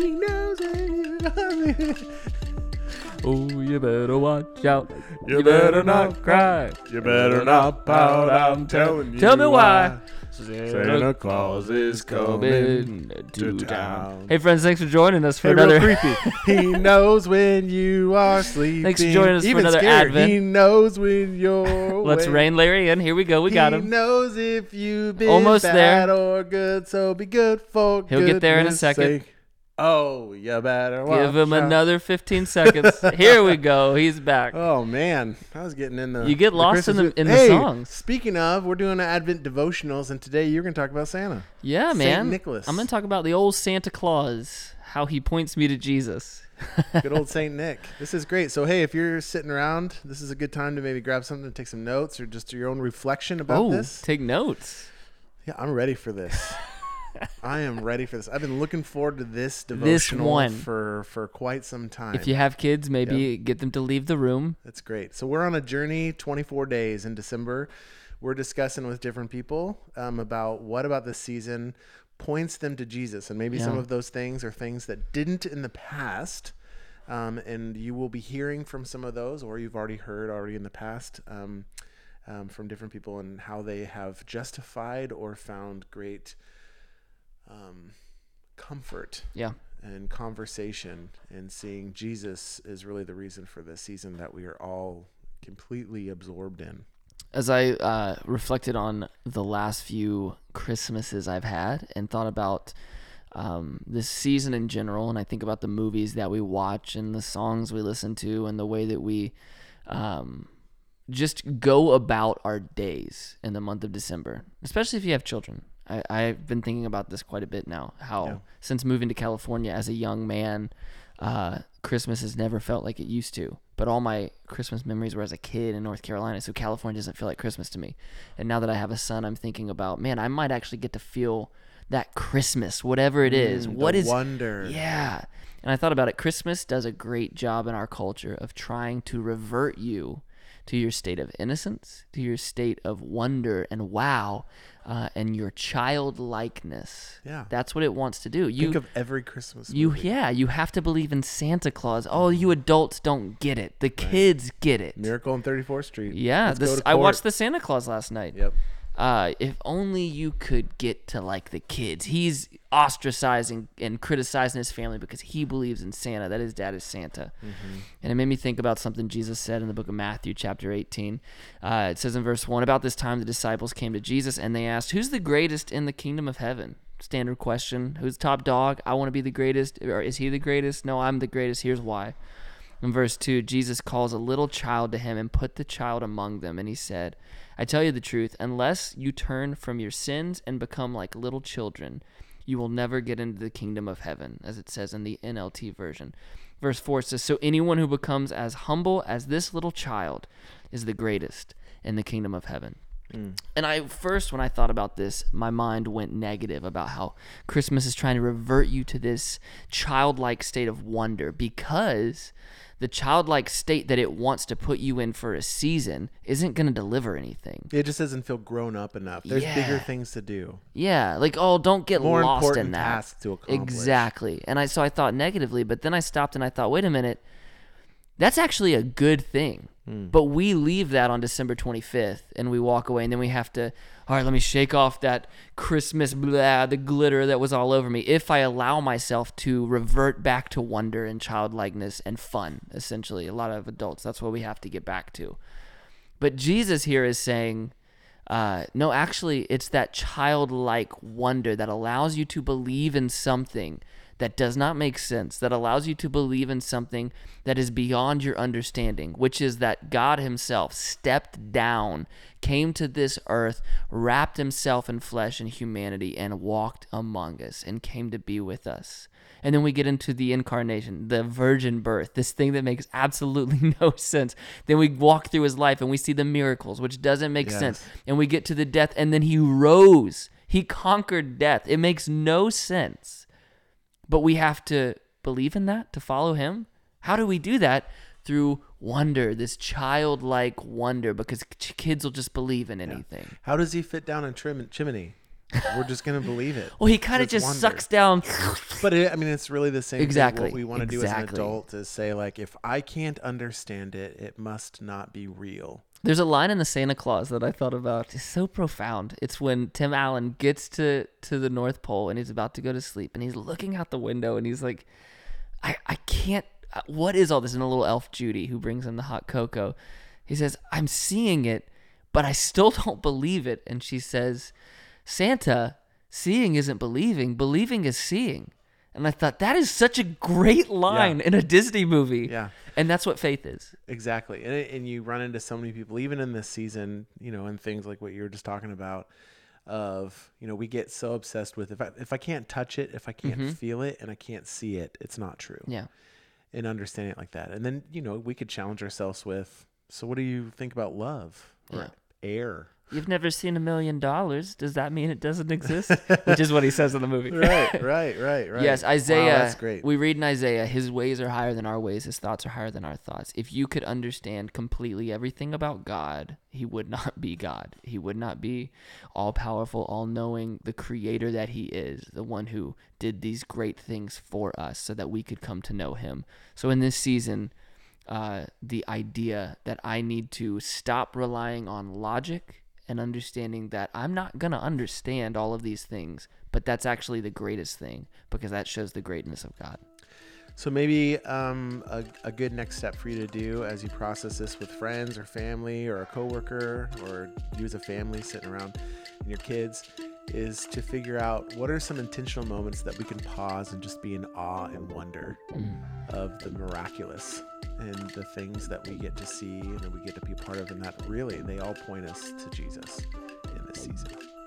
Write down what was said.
He knows it. Oh, you better watch out. You better not cry. You better not pout. I'm telling you. Tell me why. Santa Claus is coming to town. Hey, friends, thanks for joining us for Hey, another. real creepy. he knows when you are sleeping. Thanks for joining us for another scared. Advent. He knows when you're. Let's awake. rein Larry in. Here we go. We got he him. knows if you've been Almost bad there. or good, so be good for He'll get there in a second. sake. Oh, you better watch Give him out. another 15 seconds. Here we go. He's back. Oh man, I was getting in the. You get the lost in the- in the hey, songs. Speaking of, we're doing Advent devotionals, and today you're going to talk about Santa. Yeah, Saint man. Nicholas. I'm going to talk about the old Santa Claus, how he points me to Jesus. Good old Saint Nick. This is great. So hey, if you're sitting around, this is a good time to maybe grab something and take some notes, or just your own reflection about oh, this. take notes. Yeah, I'm ready for this. I am ready for this. I've been looking forward to this This devotional one. for for quite some time. If you have kids, maybe get them to leave the room. That's great. So we're on a journey, 24 days in December. We're discussing with different people um, about what about this season points them to Jesus, and maybe some of those things are things that didn't in the past. Um, and you will be hearing from some of those, or you've already heard already in the past um, um, from different people and how they have justified or found great um, comfort Yeah. and conversation and seeing Jesus is really the reason for this season that we are all completely absorbed in. As I uh, reflected on the last few Christmases I've had and thought about um, this season in general, and I think about the movies that we watch and the songs we listen to and the way that we um, just go about our days in the month of December, especially if you have children. I, I've been thinking about this quite a bit now. How Yeah. since moving to California as a young man, uh, Christmas has never felt like it used to. But all my Christmas memories were as a kid in North Carolina, so California doesn't feel like Christmas to me. And now that I have a son, I'm thinking about, man, I might actually get to feel that Christmas, whatever it is. Mm, What is wonder? yeah. And I thought about it. Christmas does a great job in our culture of trying to revert you to your state of innocence, to your state of wonder and wow, uh, and your childlikeness. Yeah. That's what it wants to do. You, Think of every Christmas you, movie. yeah, you have to believe in Santa Claus. Oh, you adults don't get it. The kids get it. Miracle on 34th Street. Yeah, this, I watched the Santa Clause last night. Yep. Uh, if only you could get to like the kids. He's ostracizing and criticizing his family because he believes in Santa, that his dad is Santa. And it made me think about something Jesus said in the book of Matthew, chapter 18. Uh, it says in verse 1 About this time, the disciples came to Jesus and they asked, Who's the greatest in the kingdom of heaven? Standard question. Who's top dog? I want to be the greatest. Or is he the greatest? No, I'm the greatest. Here's why. In verse 2, Jesus calls a little child to him and put the child among them. And he said, I tell you the truth, unless you turn from your sins and become like little children, you will never get into the kingdom of heaven, as it says in the NLT version. Verse 4 says, So anyone who becomes as humble as this little child is the greatest in the kingdom of heaven. Mm. And I first, when I thought about this, my mind went negative about how Christmas is trying to revert you to this childlike state of wonder because the childlike state that it wants to put you in for a season isn't going to deliver anything. It just doesn't feel grown up enough. There's Yeah. bigger things to do. Yeah, like oh, don't get More lost important in that. tasks to accomplish. Exactly. And I so I thought negatively, but then I stopped and I thought, wait a minute, that's actually a good thing. Hmm. But we leave that on December 25th and we walk away and then we have to, all right, let me shake off that Christmas blah, the glitter that was all over me. If I allow myself to revert back to wonder and childlikeness and fun, essentially, a lot of adults, that's what we have to get back to. But Jesus here is saying, uh, no, actually, it's that childlike wonder that allows you to believe in something that does not make sense, that allows you to believe in something that is beyond your understanding, which is that God Himself stepped down, came to this earth, wrapped Himself in flesh and humanity, and walked among us and came to be with us. And then we get into the incarnation, the virgin birth, this thing that makes absolutely no sense. Then we walk through his life and we see the miracles, which doesn't make Yes. sense. And we get to the death, and then he rose. He conquered death. It makes no sense. But we have to believe in that to follow him. How do we do that? Through wonder, this childlike wonder, because kids will just believe in anything. How does he fit down a trim- chimney? We're just gonna believe it. Well, he kind of Just wonder. sucks down. But it, I mean, it's really the same. Exactly, Thing. What we want to do as an adult is say like, if I can't understand it, it must not be real. There's a line in the Santa Clause that I thought about. It's so profound. It's when Tim Allen gets to to the North Pole and he's about to go to sleep and he's looking out the window and he's like, I I can't. uh, What is all this? And a little elf Judy who brings him the hot cocoa. He says, I'm seeing it, but I still don't believe it. And she says, Santa, seeing isn't believing. Believing is seeing. And I thought that is such a great line in a Disney movie. Yeah. And that's what faith is. Exactly, and it- and you run into so many people, even in this season, you know, and things like what you were just talking about. Of you know, we get so obsessed with if I if I can't touch it, if I can't mm-hmm. feel it, and I can't see it, it's not true. Yeah. And understanding it like that, and then you know, we could challenge ourselves with. So, what do you think about love or Yeah. Air? You've never seen a million dollars. Does that mean it doesn't exist? Which is what he says in the movie. right, right, right, right. Yes, Wow, Isaiah. that's great. We read in Isaiah, his ways are higher than our ways, his thoughts are higher than our thoughts. If you could understand completely everything about God, he would not be God. He would not be all powerful, all knowing, the creator that he is, the one who did these great things for us so that we could come to know him. So in this season, uh, the idea that I need to stop relying on logic and understanding that I'm not going to understand all of these things, but that's actually the greatest thing because that shows the greatness of God. So maybe um, a, a good next step for you to do as you process this with friends or family or a coworker or you as a family sitting around and your kids is to figure out what are some intentional moments that we can pause and just be in awe and wonder mm. of the miraculous and the things that we get to see and that we get to be a part of and that really they all point us to Jesus in this season.